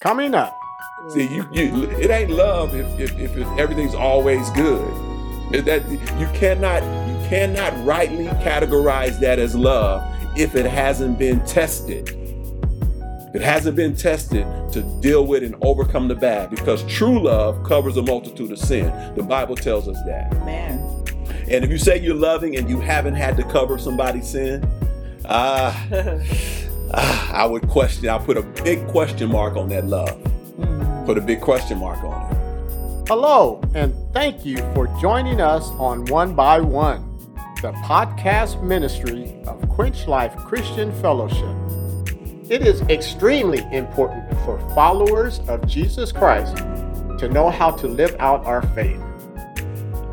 Coming up. See, you, you it ain't love if, if, if everything's always good. That you cannot you cannot rightly categorize that as love if it hasn't been tested. It hasn't been tested to deal with and overcome the bad, because true love covers a multitude of sin. The Bible tells us that. Man. And if you say you're loving and you haven't had to cover somebody's sin, ah, ah, I would question. I put a big question mark on that love. Put a big question mark on it. Hello, and thank you for joining us on One by One, the podcast ministry of Quench Life Christian Fellowship. It is extremely important for followers of Jesus Christ to know how to live out our faith,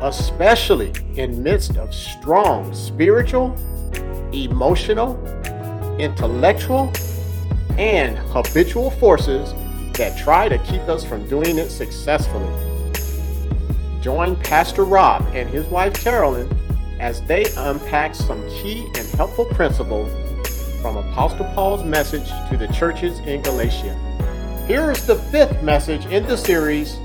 especially in midst of strong spiritual, emotional, intellectual, and habitual forces that try to keep us from doing it successfully. Join Pastor Rob and his wife Carolyn as they unpack some key and helpful principles from Apostle Paul's message to the churches in Galatia. Here is the fifth message in the series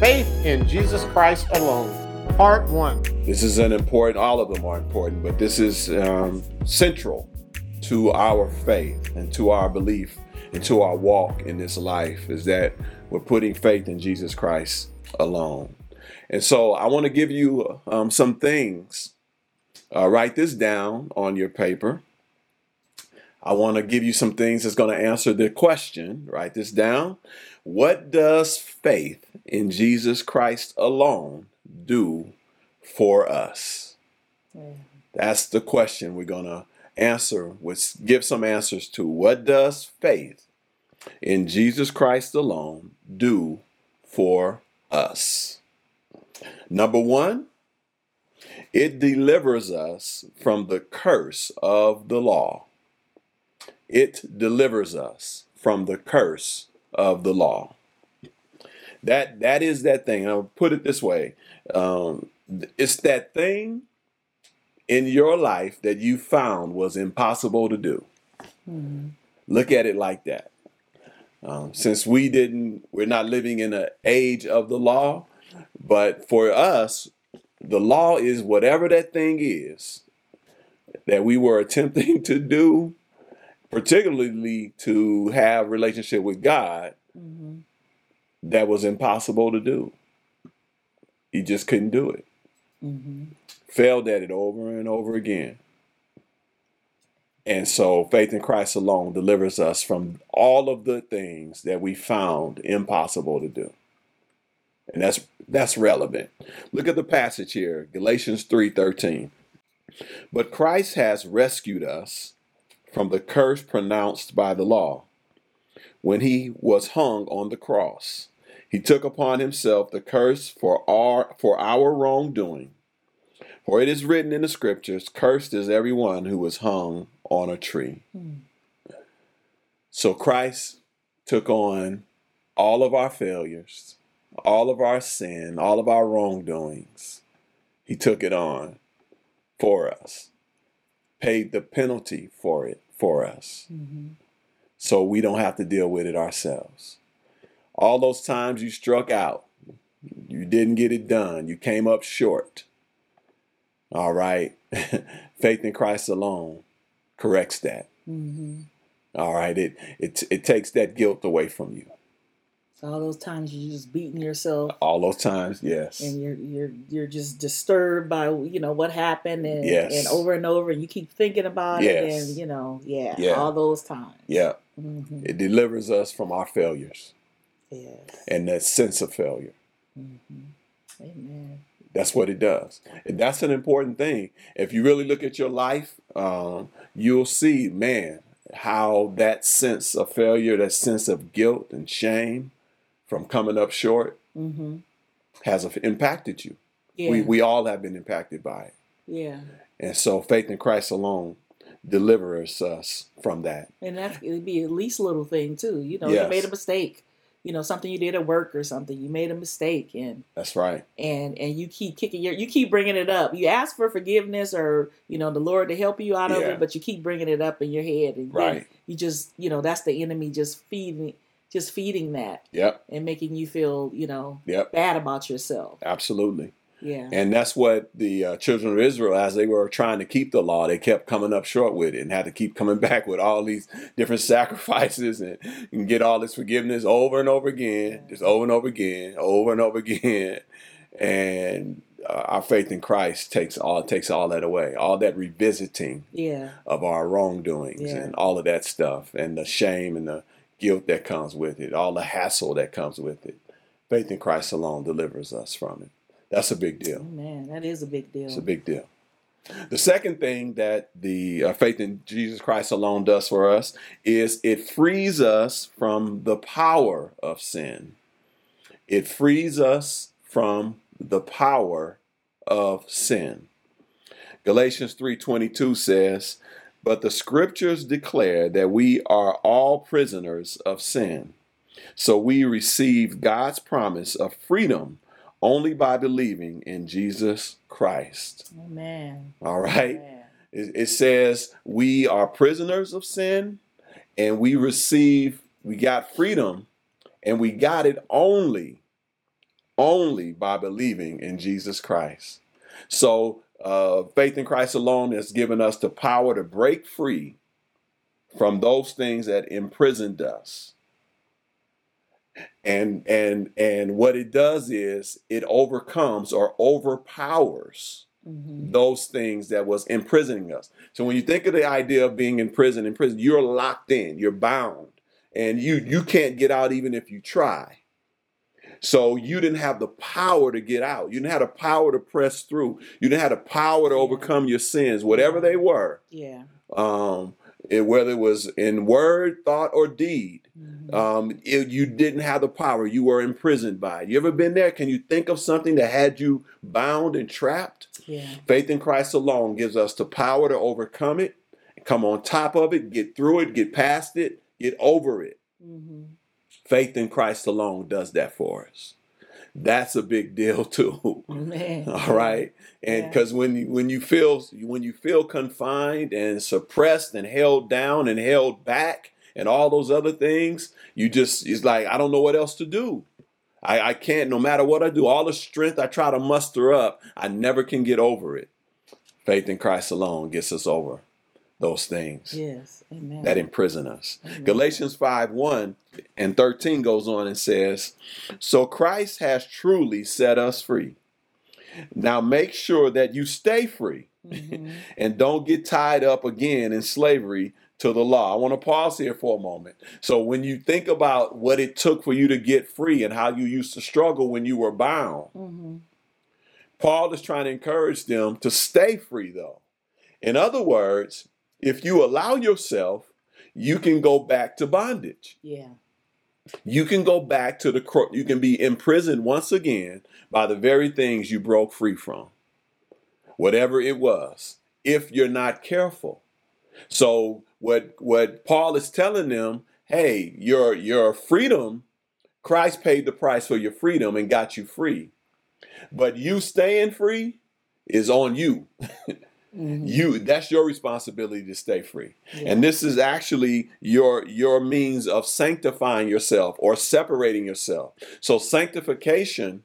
Faith in Jesus Christ Alone, Part 1. This is an important. All of them are important, but this is um, central to our faith and to our belief and to our walk in this life. Is that we're putting faith in Jesus Christ alone. And so I want to give you um, some things. Uh, write this down on your paper. I want to give you some things that's going to answer the question. Write this down. What does faith in Jesus Christ alone do for us? That's the question we're going to answer, with give some answers to. What does faith in Jesus Christ alone do for us? Number one, it delivers us from the curse of the law. It delivers us from the curse of the law. That that is that thing. I'll put it this way: um, it's that thing in your life that you found was impossible to do. Hmm. Look at it like that. Um, since we didn't, we're not living in an age of the law, but for us, the law is whatever that thing is that we were attempting to do, particularly to have relationship with God, mm-hmm. that was impossible to do. You just couldn't do it. Mm-hmm. Failed at it over and over again. And so faith in Christ alone delivers us from all of the things that we found impossible to do. And that's that's relevant. Look at the passage here, Galatians 3:13. But Christ has rescued us from the curse pronounced by the law when he was hung on the cross. He took upon himself the curse for our for our wrongdoing. For it is written in the scriptures, cursed is everyone who is hung on a tree. Hmm. So Christ took on all of our failures, all of our sin, all of our wrongdoings. He took it on for us, paid the penalty for it for us. Mm-hmm. So we don't have to deal with it ourselves. All those times you struck out, you didn't get it done, you came up short. All right. Faith in Christ alone corrects that. All right. It, it it takes that guilt away from you. So all those times you're just beating yourself All those times, yes. and you're you're you're just disturbed by you know what happened and Yes. and over and over and you keep thinking about it and you know yeah, Yeah. all those times. Yeah. hmm It delivers us from our failures Yes. and that sense of failure. Amen. That's what it does. And that's an important thing. If you really look at your life, um, you'll see, man, how that sense of failure, that sense of guilt and shame from coming up short hmm has impacted you. Yeah. We, we all have been impacted by it. yeah. And so faith in Christ alone delivers us from that. And that it'd be at least little thing too. You know, Yes. you made a mistake. You know, something you did at work or something. You made a mistake and That's right. and and you keep kicking your you keep bringing it up. You ask for forgiveness or you know the Lord to help you out of it, but you keep bringing it up in your head and Right. you just you know that's the enemy just feeding just feeding that Yep. and making you feel, you know, Yep. bad about yourself. Absolutely. Yeah. And that's what the uh, children of Israel, as they were trying to keep the law, they kept coming up short with it and had to keep coming back with all these different sacrifices and, and get all this forgiveness over and over again, just over and over again, over and over again. And uh, our faith in Christ takes all takes all that away, all that revisiting yeah. of our wrongdoings Yeah. and all of that stuff, and the shame and the guilt that comes with it, all the hassle that comes with it. Faith in Christ alone delivers us from it. That's a big deal. Oh, man, that is a big deal. It's a big deal. The second thing that the uh, faith in Jesus Christ alone does for us is it frees us from the power of sin. It frees us from the power of sin. Galatians 3:22 says, "But the scriptures declare that we are all prisoners of sin. So we receive God's promise of freedom only by believing in Jesus Christ." man. All right? Man. It, it says we are prisoners of sin and we receive, we got freedom and we got it only, only by believing in Jesus Christ. So, uh, faith in Christ alone has given us the power to break free from those things that imprisoned us. And and and what it does is it overcomes or overpowers Mhm. those things that was imprisoning us. So when you think of the idea of being in prison, in prison, you're locked in, you're bound, and you you can't get out even if you try. So you didn't have the power to get out. You didn't have the power to press through. You didn't have the power to Yeah. overcome your sins, whatever they were. Yeah. Um, it- whether it was in word, thought, or deed. Mhm. Um, it- you didn't have the power. You were imprisoned by it. You ever been there? Can you think of something that had you bound and trapped? yeah. Faith in Christ alone gives us the power to overcome it, come on top of it, get through it, get past it, get over it. hmm Faith in Christ alone does that for us. That's a big deal too. Man. All right, and Yeah. because when you when you feel when you feel confined and suppressed and held down and held back and all those other things, you just it's like I don't know what else to do. I, I can't no matter what I do, all the strength I try to muster up, I never can get over it. Faith in Christ alone gets us over those things Yes. Amen. that imprison us. Amen. Galatians 5 1 and 13 goes on and says, So Christ has truly set us free. Now make sure that you stay free Mhm. and don't get tied up again in slavery to the law. I want to pause here for a moment. So, when you think about what it took for you to get free and how you used to struggle when you were bound, Mhm. Paul is trying to encourage them to stay free, though. In other words, if you allow yourself, you can go back to bondage. Yeah. You can go back to the cro- you can be imprisoned once again by the very things you broke free from. Whatever it was, if you're not careful. So what what Paul is telling them, hey, your your freedom, Christ paid the price for your freedom and got you free. But you staying free is on you. Mhm. You that's your responsibility to stay free. Yeah. And this is actually your your means of sanctifying yourself or separating yourself. So sanctification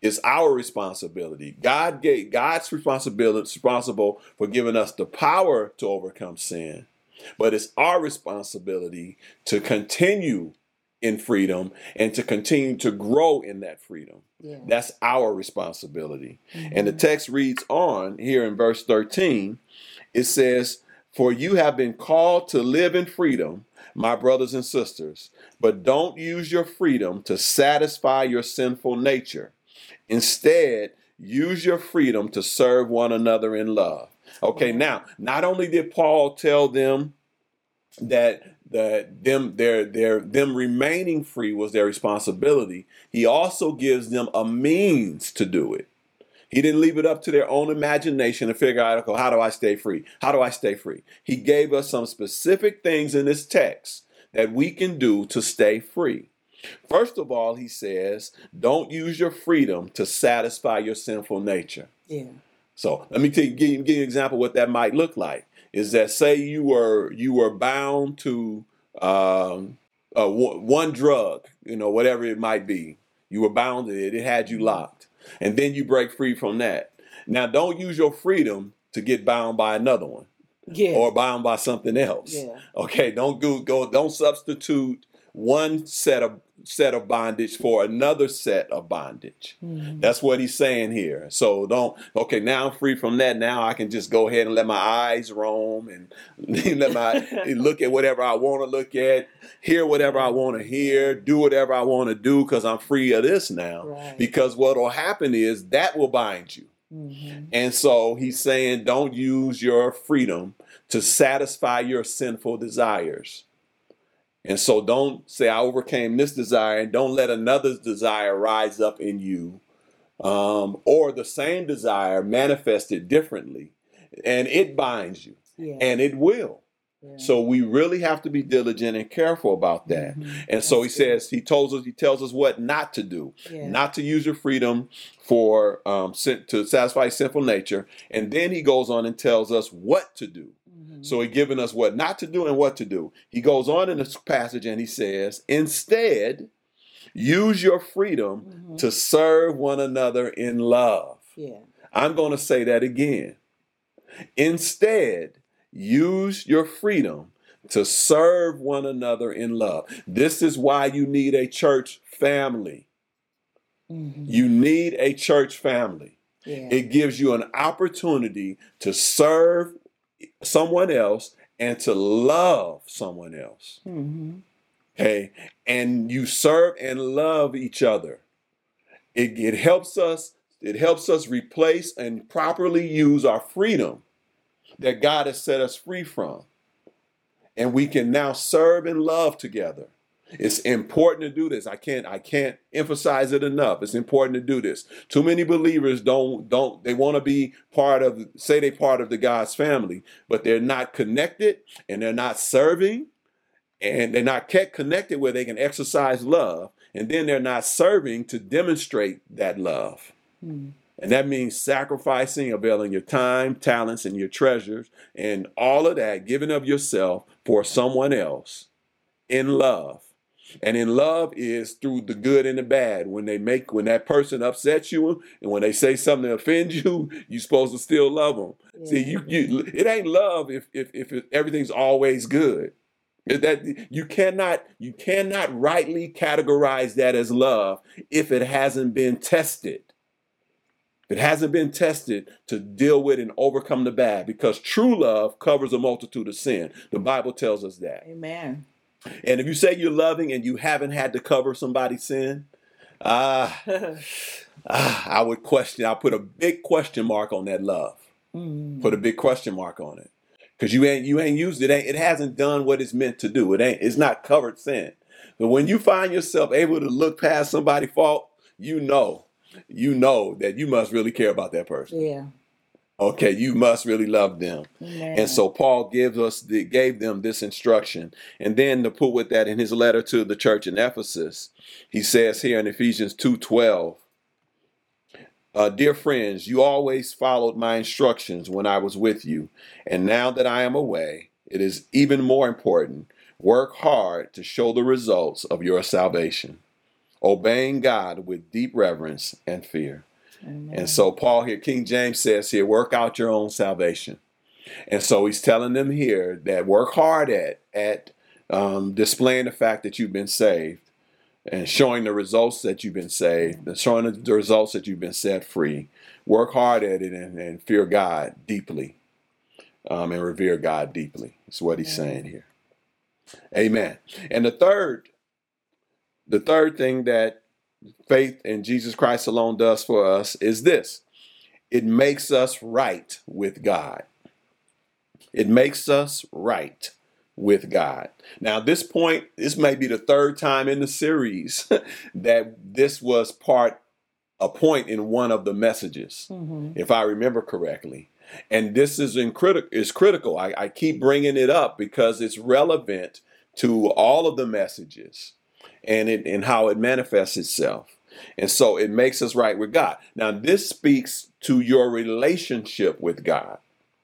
is our responsibility. God gave God's responsibility responsible for giving us the power to overcome sin. But it's our responsibility to continue in freedom and to continue to grow in that freedom. yeah. That's our responsibility. Mhm. And the text reads on here in verse 13. It says, For you have been called to live in freedom, my brothers and sisters, but don't use your freedom to satisfy your sinful nature. Instead, use your freedom to serve one another in love. Okay, now, not only did Paul tell them that that them their their them remaining free was their responsibility he also gives them a means to do it. He didn't leave it up to their own imagination to figure out okay, how do i stay free? How do i stay free? He gave us some specific things in this text that we can do to stay free. First of all he says don't use your freedom to satisfy your sinful nature. Yeah. So let me tell you, give, you- give you an example of what that might look like. Is that say you were you were bound to um, uh, one, one drug, you know, whatever it might be. You were bound to it. It had you locked, and then you break free from that. Now, don't use your freedom to get bound by another one Yeah. or bound by something else. yeah. Okay, don't go, go don't substitute one set of set of bondage for another set of bondage. Mhm. That's what he's saying here. So don't okay, now I'm free from that. Now I can just go ahead and let my eyes roam and let my look at whatever I want to look at, hear whatever I want to hear, do whatever I want to do cuz I'm free of this now. Right. Because what will happen is that will bind you. Mhm. And so he's saying, don't use your freedom to satisfy your sinful desires. And so don't say, I overcame this desire, and don't let another desire rise up in you, um, or the same desire manifested differently, and it binds you, Yeah. and it will. yeah. So we really have to be diligent and careful about that. Mhm. And so he That's good. says, he tells us, he tells us what not to do Yeah. not to use your freedom for um, to satisfy sinful nature. And then he goes on and tells us what to do. So he's given us what not to do and what to do. He goes on in this passage and he says, instead, use your freedom Mhm. to serve one another in love. yeah. I'm going to say that again. Instead, use your freedom to serve one another in love. This is why you need a church family. Mhm. You need a church family. yeah. It gives you an opportunity to serve someone else and to love someone else. Mhm. Okay. And you serve and love each other. It, it helps us, it helps us replace and properly use our freedom that God has set us free from. And we can now serve and love together. It's important to do this. I can't I can't emphasize it enough. It's important to do this. Too many believers don't don't they want to be part of say they part of the God's family, but they're not connected and they're not serving and they're not kept connected where they can exercise love and then they're not serving to demonstrate that love. Mhm. And that means sacrificing, availing your time, talents, and your treasures, and all of that, giving of yourself for someone else in love. And in love is through the good and the bad. When they make, when that person upsets you, and when they say something that offends you, you're supposed to still love them. See, you, you, it ain't love if if if it, everything's always good. That you cannot you cannot rightly categorize that as love if it hasn't been tested. If it hasn't been tested to deal with and overcome the bad, because true love covers a multitude of sin. The Bible tells us that. Amen. And if you say you're loving and you haven't had to cover somebody's sin, ah, ah, I would question. I put a big question mark on that love. Mhm. Put a big question mark on it, because you ain't you ain't used it. Ain't, it hasn't done what it's meant to do. It ain't. It's not covered sin. But when you find yourself able to look past somebody's fault, you know, you know that you must really care about that person. Yeah. Okay, you must really love them. Amen. And so Paul gives us the, gave them this instruction. And then to put with that in his letter to the church in Ephesus, he says here in Ephesians 2:12, uh, dear friends, you always followed my instructions when I was with you, and now that I am away, it is even more important. Work hard to show the results of your salvation, obeying God with deep reverence and fear. Amen. And so Paul here, King James says here, work out your own salvation. And so he's telling them here that work hard at at um, displaying the fact that you've been saved and showing the results that you've been saved and showing the results that you've been set free. Work hard at it and, and fear God deeply um, and revere God deeply. That's what he's Amen. saying here. Amen. And the third, the third thing that faith in Jesus Christ alone does for us is this it makes us right with God. It makes us right with God. Now, this point, this may be the third time in the series that this was part, a point in one of the messages, Mhm. if I remember correctly. And this is in criti- is critical. I, I keep bringing it up because it's relevant to all of the messages and it and how it manifests itself. And so it makes us right with God. Now, this speaks to your relationship with God.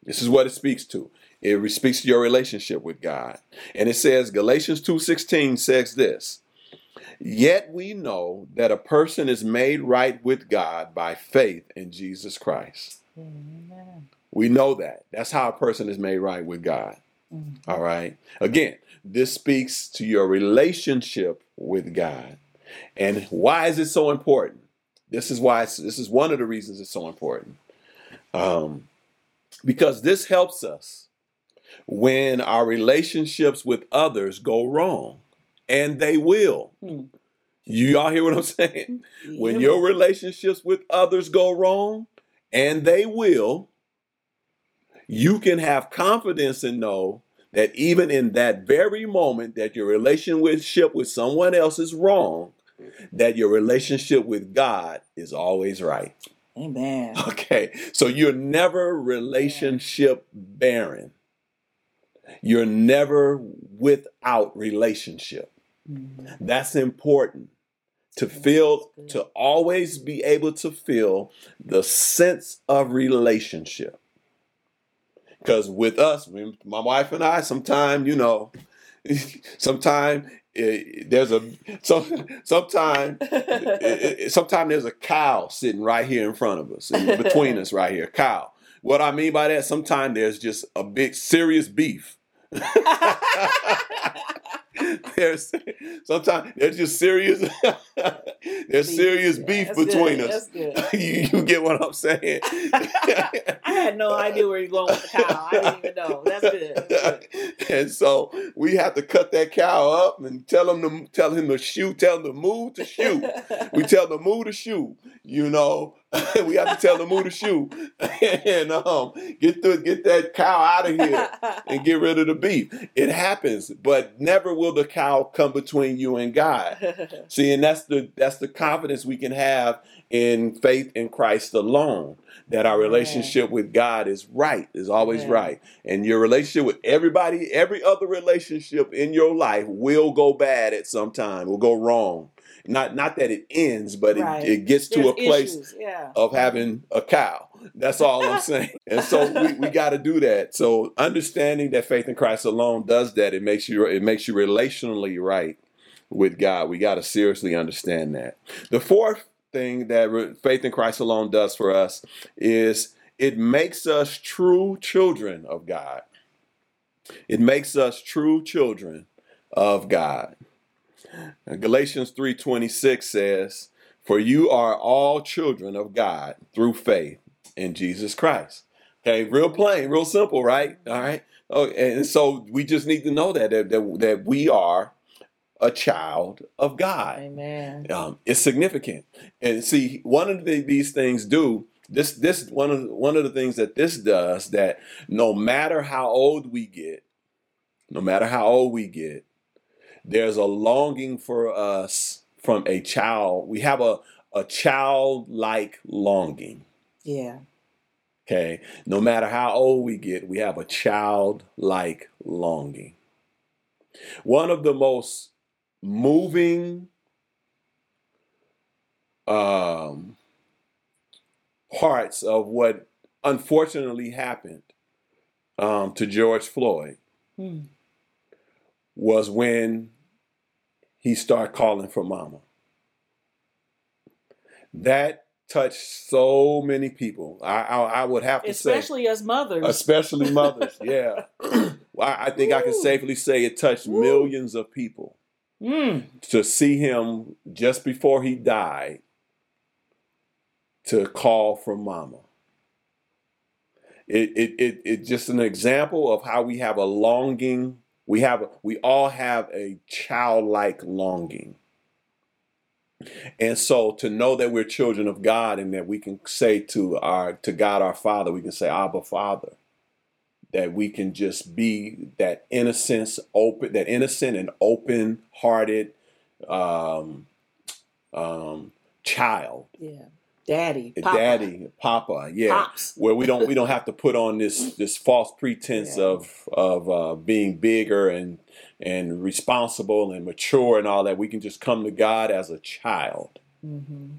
This is what it speaks to. It speaks to your relationship with God. And it says Galatians 2:16 says this. Yet we know that a person is made right with God by faith in Jesus Christ. Amen. We know that. That's how a person is made right with God. Mm-hmm. All right. Again, this speaks to your relationship with God. And why is it so important? This is why this is one of the reasons it's so important. Um, because this helps us when our relationships with others go wrong, and they will. Hmm. You all hear what I'm saying? When your relationships with others go wrong, and they will, you can have confidence and know that even in that very moment that your relationship with someone else is wrong, that your relationship with God is always right. Amen. Okay. So you're never relationship barren. You're never without relationship. Mm-hmm. That's important to feel, to always be able to feel the sense of relationship. Because with us, my wife and I, sometimes, you know, sometimes it, eh, there's a some sometime eh, eh, sometime there's a cow sitting right here in front of us between us right here cow. What i mean by that sometimes there's just a big serious beef there's sometimes there's just serious there's serious beef between good. us. you, you get what I'm saying? I had no idea where you're going with the cow. I didn't even know. That's good. That's good. And so we have to cut that cow up and tell him to tell him to shoot, tell him to move to shoot. we tell the move to shoot, you know. we have to tell the move to shoot and um, get the get that cow out of here and get rid of the beef. It happens, but never will the cow come between you and God. See, and that's the that's the confidence we can have in faith in Christ alone. That our relationship yeah. with God is right, is always yeah. right. And your relationship with everybody, every other relationship in your life will go bad at some time, will go wrong not not that it ends, but right. it, it, gets to There's a place yeah. of having a cow. That's all I'm saying. and so we, we got to do that. So understanding that faith in Christ alone does that. It makes you it makes you relationally right with God. We got to seriously understand that. The fourth thing that faith in Christ alone does for us is it makes us true children of God. It makes us true children of God. Galatians 3:26 says, "For you are all children of God through faith in Jesus Christ." Okay, real plain, real simple, right? All right. Oh, and so we just need to know that that, that, that we are a child of God. Amen. Um, it's significant, and see, one of the, these things do this. This one of one of the things that this does that no matter how old we get, no matter how old we get, there's a longing for us from a child. We have a, a childlike longing. Yeah. Okay. No matter how old we get, we have a childlike longing. One of the most moving um, parts of what unfortunately happened um, to George Floyd hmm was when he started calling for mama. That touched so many people. I I, I would have to especially say, especially as mothers, especially mothers. yeah, well, I think Ooh. I can safely say it touched Ooh. millions of people. Mm. To see him just before he died, to call for mama. It, it, it, it just an example of how we have a longing we have we all have a childlike longing. And so to know that we're children of God and that we can say to our to God our Father, we can say Abba Father. That we can just be that innocence, open, that innocent and open-hearted um, um, child. Yeah daddy, Papa. daddy, Papa, yeah, Pops. where we don't we don't have to put on this this false pretense yeah. of of uh, being bigger and and responsible and mature and all that. We can just come to God as a child. Mm-hmm.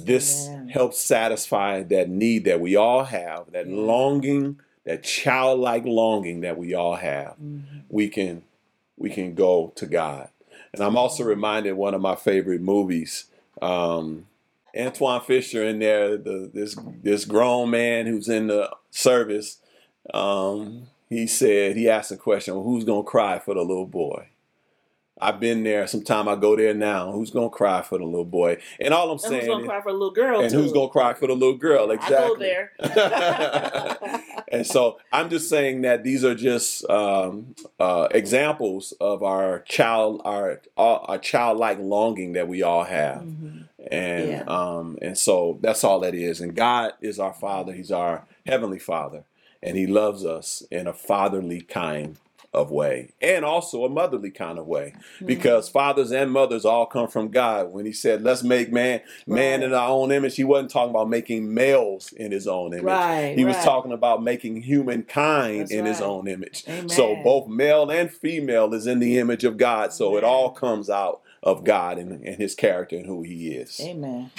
This helps satisfy that need that we all have, that yeah. longing that childlike longing that we all have, Mm-hmm. we can we can go to God. And I'm also reminded one of my favorite movies. Um, Antwone Fisher in there, the, this this grown man who's in the service. Um, he said he asked a question: well, Who's gonna cry for the little boy? I've been there. Sometime I go there now. Who's gonna cry for the little boy? And all I'm And who's gonna is- cry for a little girl? and too? who's gonna cry for the little girl? Exactly. I go there. and so I'm just saying that these are just um, uh, examples of our child, our our childlike longing that we all have, Mhm. And Yeah. um, and so that's all that is. And God is our Father; He's our heavenly Father, and He loves us in a fatherly kind of way, and also a motherly kind of way, Mm-hmm. because fathers and mothers all come from God. When He said, "Let's make man man Right. in our own image," He wasn't talking about making males in His own image. Right. He was talking about making humankind That's in his own image. Amen. So both male and female is in the image of God. So it all comes out of God and, and his character and who he is. Amen.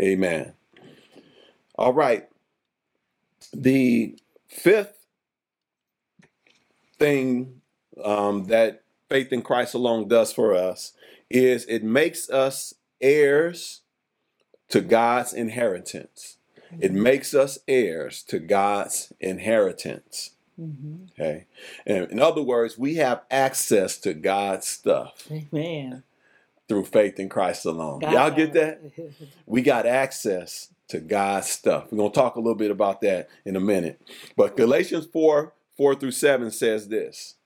Amen. All right. The fifth thing um, that faith in Christ alone does for us is it makes us heirs to God's inheritance. It makes us heirs to God's inheritance. Mhm. Okay. And in other words, we have access to God's stuff Amen. Through faith in Christ alone. God Y'all get that? We got access to God's stuff. We're going to talk a little bit about that in a minute. But Galatians 4 4 through 7 says this.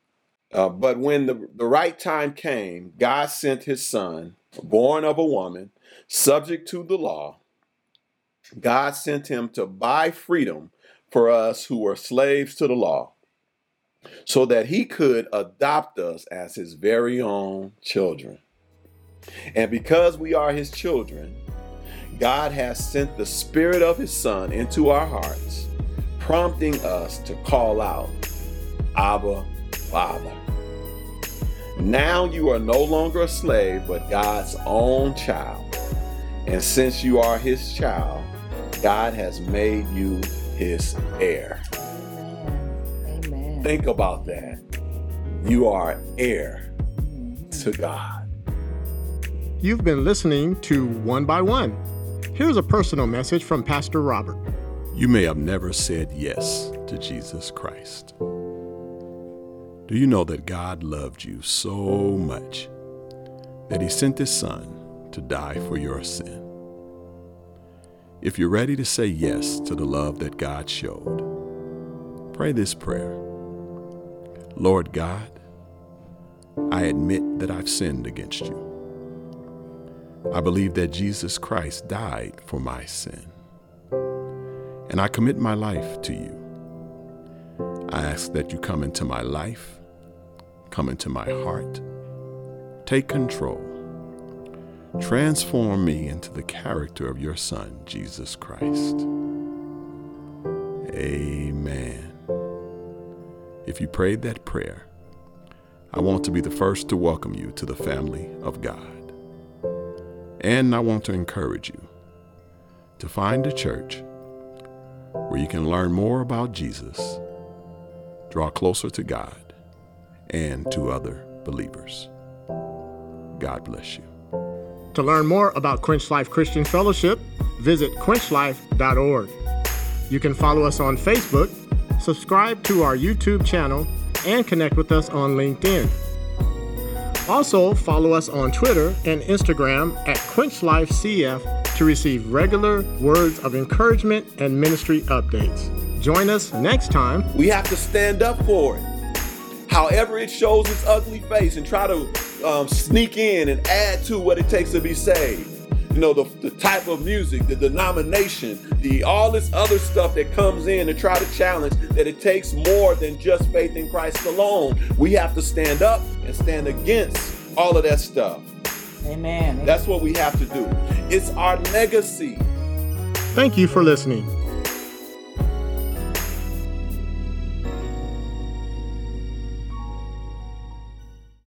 Uh, but when the, the right time came, God sent his son, born of a woman, subject to the law. God sent him to buy freedom for us who were slaves to the law, so that he could adopt us as his very own children. And because we are his children, God has sent the Spirit of his Son into our hearts, prompting us to call out, Abba, Father. Now you are no longer a slave, but God's own child. And since you are his child, God has made you his heir. Amen. Amen. Think about that. You are heir Mhm. to God. You've been listening to One by One. Here's a personal message from Pastor Robert. You may have never said yes to Jesus Christ. Do you know that God loved you so much that He sent His Son to die for your sin? If you're ready to say yes to the love that God showed, pray this prayer Lord God, I admit that I've sinned against you. I believe that Jesus Christ died for my sin and I commit my life to you. I ask that you come into my life, come into my heart, take control, transform me into the character of your Son, Jesus Christ. Amen. If you prayed that prayer, I want to be the first to welcome you to the family of God. And I want to encourage you to find a church where you can learn more about Jesus, draw closer to God, and to other believers. God bless you. To learn more about Quench Life Christian Fellowship, visit quenchlife.org. You can follow us on Facebook, subscribe to our YouTube channel, and connect with us on LinkedIn. Also, follow us on Twitter and Instagram at QuenchLifeCF to receive regular words of encouragement and ministry updates. Join us next time We have to stand up for it. However, it shows its ugly face and try to um, sneak in and add to what it takes to be saved. You know, the, the type of music, the denomination, the all this other stuff that comes in to try to challenge that it takes more than just faith in Christ alone. We have to stand up and stand against all of that stuff. Amen. That's what we have to do. It's our legacy. Thank you for listening.